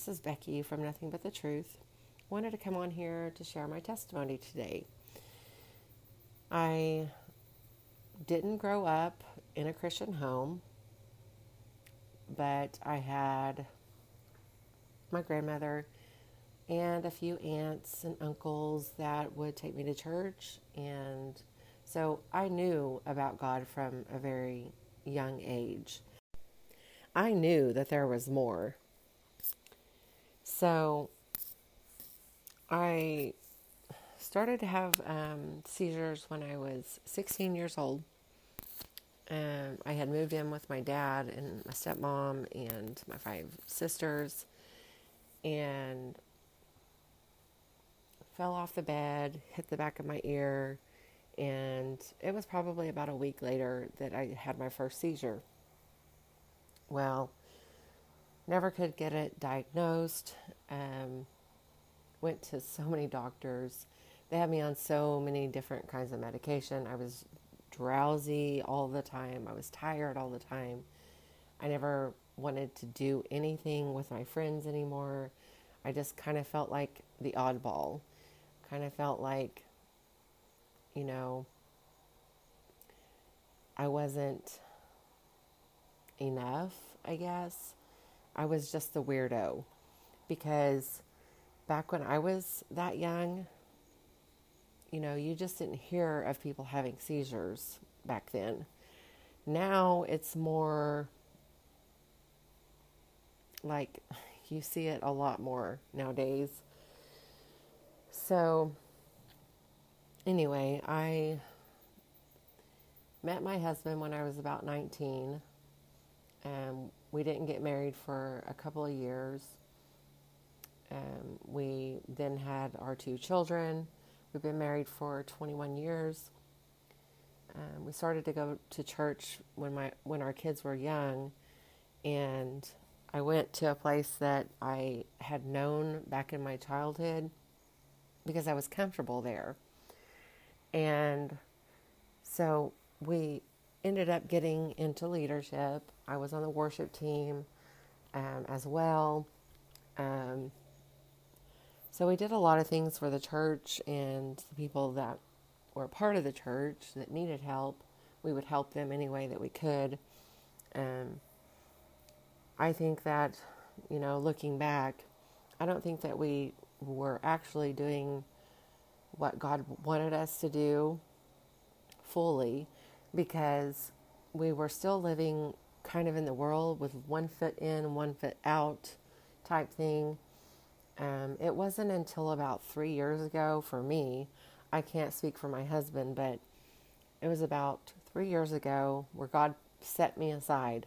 This is Becky from Nothing But the Truth. Wanted to come on here to share my testimony today. I didn't grow up in a Christian home, but I had my grandmother and a few aunts and uncles that would take me to church. And so I knew about God from a very young age. I knew that there was more. So I started to have um, seizures when I was 16 years old. Um, I had moved in with my dad and my stepmom and my five sisters, and fell off the bed, hit the back of my ear, and it was probably about a week later that I had my first seizure. Well, never could get it diagnosed. Um, went to so many doctors. They had me on so many different kinds of medication. I was drowsy all the time. I was tired all the time. I never wanted to do anything with my friends anymore. I just kind of felt like the oddball. Kind of felt like, you know, I wasn't enough, I guess. I was just the weirdo because back when I was that young, you know, you just didn't hear of people having seizures back then. Now it's more like you see it a lot more nowadays. So, anyway, I met my husband when I was about 19 um, we didn't get married for a couple of years. Um, we then had our two children. We've been married for 21 years. Um, we started to go to church when my when our kids were young, and I went to a place that I had known back in my childhood because I was comfortable there. And so we ended up getting into leadership. I was on the worship team um, as well. Um, so we did a lot of things for the church and the people that were part of the church that needed help. We would help them any way that we could. Um, I think that, you know, looking back, I don't think that we were actually doing what God wanted us to do fully because we were still living kind of in the world with one foot in, one foot out type thing. Um, it wasn't until about three years ago for me, I can't speak for my husband, but it was about three years ago where God set me aside.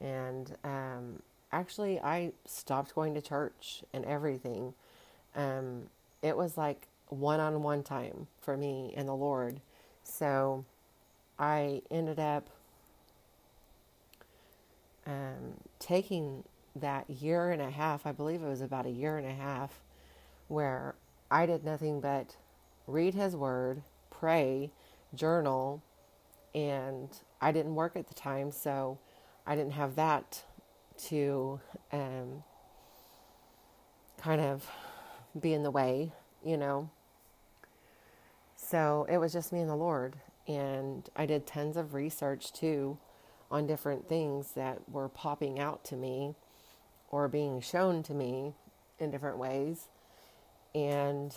And um, actually, I stopped going to church and everything. Um, it was like one on one time for me and the Lord. So I ended up um, taking that year and a half, I believe it was about a year and a half, where I did nothing but read His Word, pray, journal, and I didn't work at the time, so I didn't have that to um, kind of be in the way, you know. So it was just me and the Lord. And I did tons of research too on different things that were popping out to me or being shown to me in different ways. And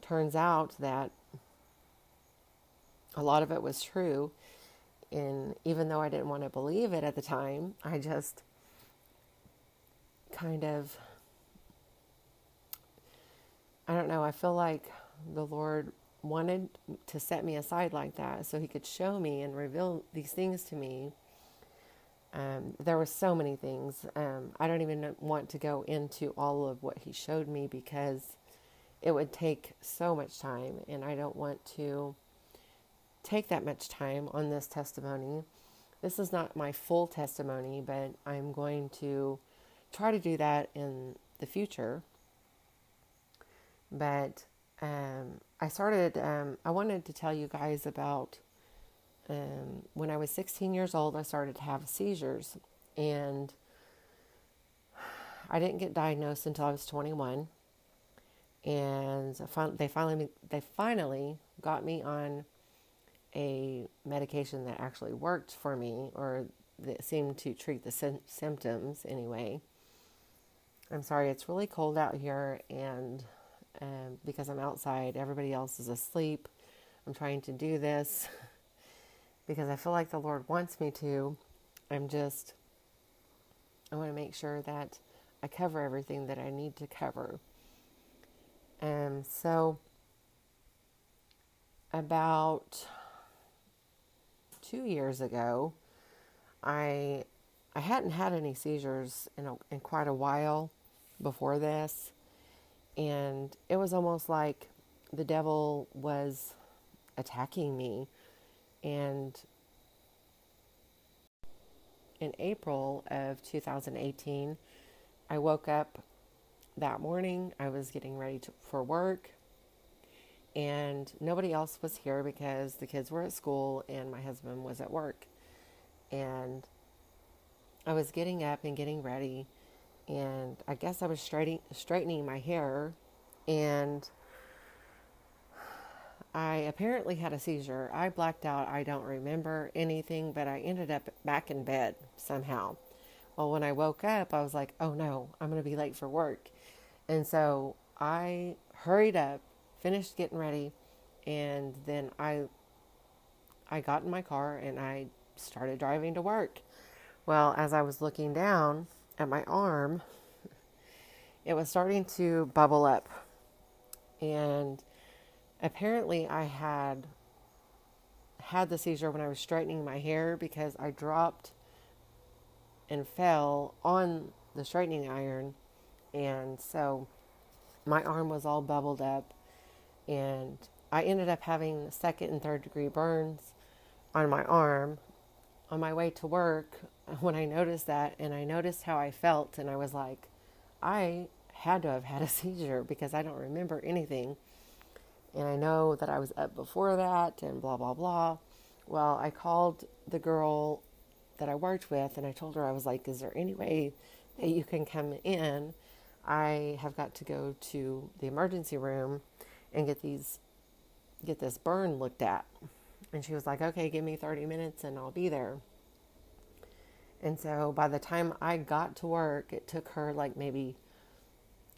turns out that a lot of it was true. And even though I didn't want to believe it at the time, I just kind of, I don't know, I feel like the Lord wanted to set me aside like that so he could show me and reveal these things to me. Um, there were so many things. Um, I don't even want to go into all of what he showed me because it would take so much time, and I don't want to take that much time on this testimony. This is not my full testimony, but I'm going to try to do that in the future. But um, I started, um, I wanted to tell you guys about um, when I was 16 years old, I started to have seizures. And I didn't get diagnosed until I was 21, and they finally they finally got me on a medication that actually worked for me, or that seemed to treat the sy- symptoms anyway. I'm sorry, it's really cold out here, and um, because I'm outside, everybody else is asleep. I'm trying to do this because I feel like the Lord wants me to. I'm just, I want to make sure that I cover everything that I need to cover. And so, about two years ago, I I hadn't had any seizures in a, in quite a while before this, and it was almost like the devil was attacking me, and in April of 2018, I woke up that morning. I was getting ready to, for work, and nobody else was here because the kids were at school and my husband was at work. And I was getting up and getting ready, and I guess I was straightening, straightening my hair, and I apparently had a seizure. I blacked out. I don't remember anything, but I ended up back in bed somehow. Well, when I woke up, I was like, oh no, I'm going to be late for work. And so I hurried up, finished getting ready, and then I I got in my car and I started driving to work. Well, as I was looking down at my arm, it was starting to bubble up. And apparently I had had the seizure when I was straightening my hair because I dropped and fell on the straightening iron. And so my arm was all bubbled up and I ended up having second and third degree burns on my arm. On my way to work when I noticed that and I noticed how I felt and I was like I had to have had a seizure because I don't remember anything and I know that I was up before that and blah, blah, blah. Well, I called the girl that I worked with and I told her, I was like, is there any way that you can come in? I have got to go to the emergency room and get these, get this burn looked at. And she was like, okay, give me 30 minutes and I'll be there. And so by the time I got to work, it took her like maybe,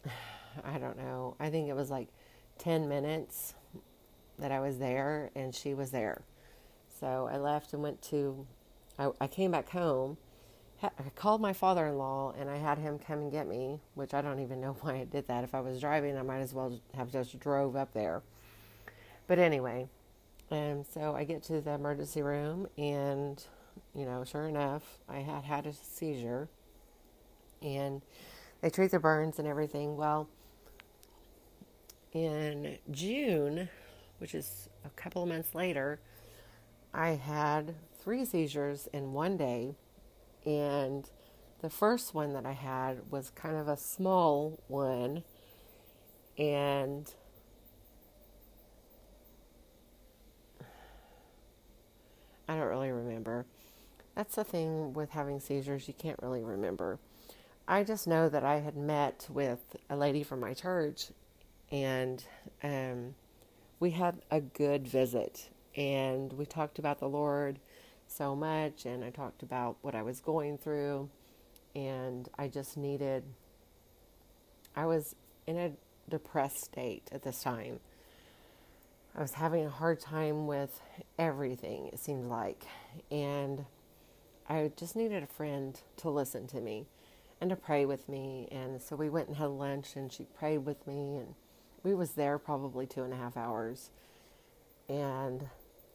I don't know, I think it was like 10 minutes that I was there and she was there. So I left and went to, I, I came back home. I called my father in law and I had him come and get me, which I don't even know why I did that. If I was driving, I might as well have just drove up there. But anyway, and so I get to the emergency room and, you know, sure enough, I had had a seizure and they treat the burns and everything. Well, in June, which is a couple of months later, I had three seizures in one day. And the first one that I had was kind of a small one. And I don't really remember. That's the thing with having seizures, you can't really remember. I just know that I had met with a lady from my church and um, we had a good visit. And we talked about the Lord so much, and I talked about what I was going through, and I just needed. I was in a depressed state at this time. I was having a hard time with everything, it seemed like. And I just needed a friend to listen to me and to pray with me. And so we went and had lunch, and she prayed with me. And we was there probably two and a half hours. And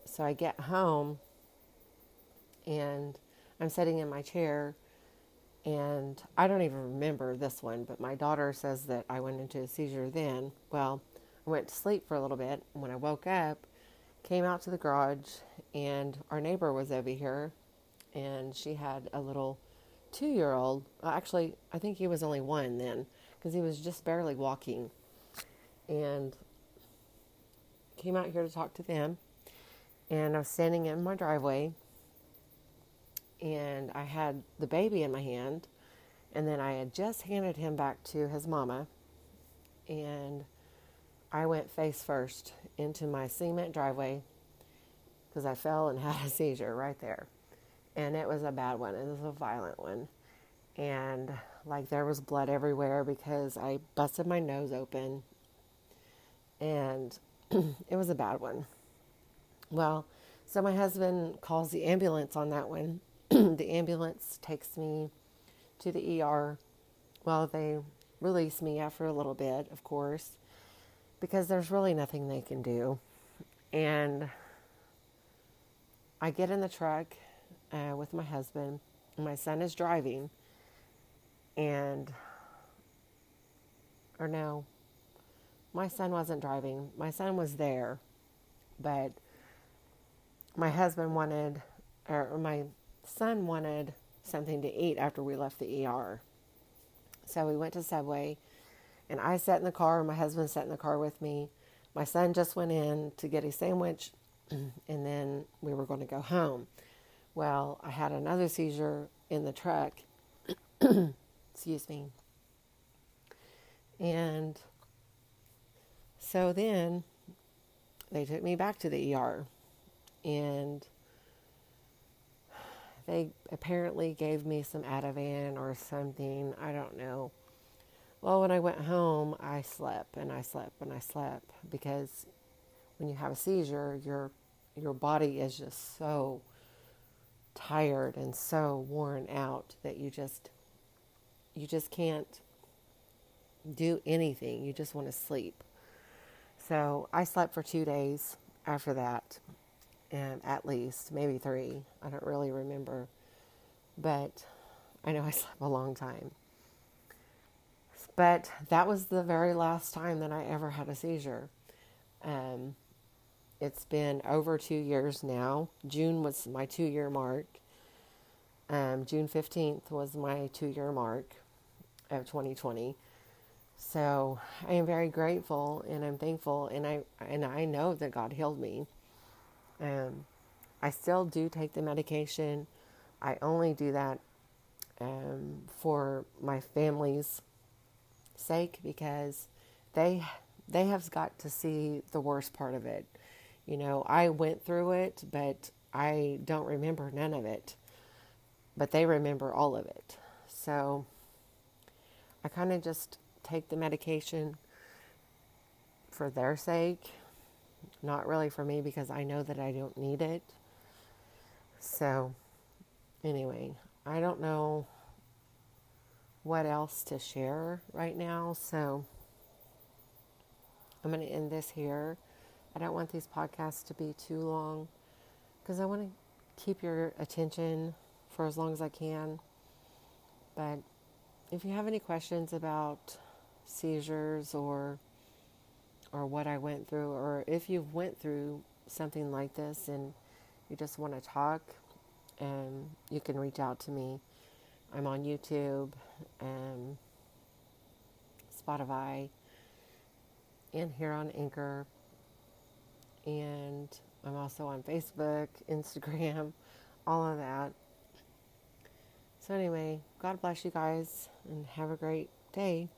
so i get home and i'm sitting in my chair and i don't even remember this one but my daughter says that i went into a seizure then. Well i went to sleep for a little bit. When i woke up came out to the garage and our neighbor was over here and she had a little two year old actually i think he was only one then because he was just barely walking and came out here to talk to them. And I was standing in my driveway and I had the baby in my hand And then I had just handed him back to his mama, and I went face first into my cement driveway because I fell and had a seizure right there. And it was a bad one, it was a violent one. And like there was blood everywhere because I busted my nose open, and it was a bad one. Well, so my husband calls the ambulance on that one. the ambulance takes me to the ER. Well, they release me after a little bit, of course, because there's really nothing they can do. And I get in the truck uh, with my husband. My son is driving, and or no, my son wasn't driving. My son was there, but my husband wanted, or my son wanted something to eat after we left the ER. So we went to Subway, and I sat in the car. And my husband sat in the car with me. My son just went in to get a sandwich, and then we were going to go home. Well, I had another seizure in the truck. Excuse me. And so then they took me back to the ER and they apparently gave me some Ativan or something. I don't know. Well, when I went home, I slept and I slept and I slept because when you have a seizure, your your body is just so tired and so worn out that you just you just can't do anything. You just want to sleep. So I slept for two days after that and at least maybe three. I don't really remember, but I know I slept a long time. But that was the very last time that I ever had a seizure. Um, it's been over two years now. June was my two year mark. Um, June 15th was my two year mark of 2020. So I am very grateful and I'm thankful and I and I know that God healed me. Um, I still do take the medication. I only do that um, for my family's sake because they they have got to see the worst part of it. You know, I went through it, but I don't remember none of it. But they remember all of it. So I kind of just take the medication for their sake not really for me because I know that I don't need it. So, anyway, I don't know what else to share right now. So, I'm going to end this here. I don't want these podcasts to be too long because I want to keep your attention for as long as I can. But if you have any questions about seizures or or what I went through, or if you've went through something like this and you just want to talk, and you can reach out to me. I'm on YouTube and Spotify and here on Anchor. And I'm also on Facebook, Instagram, all of that. So, anyway, God bless you guys and have a great day.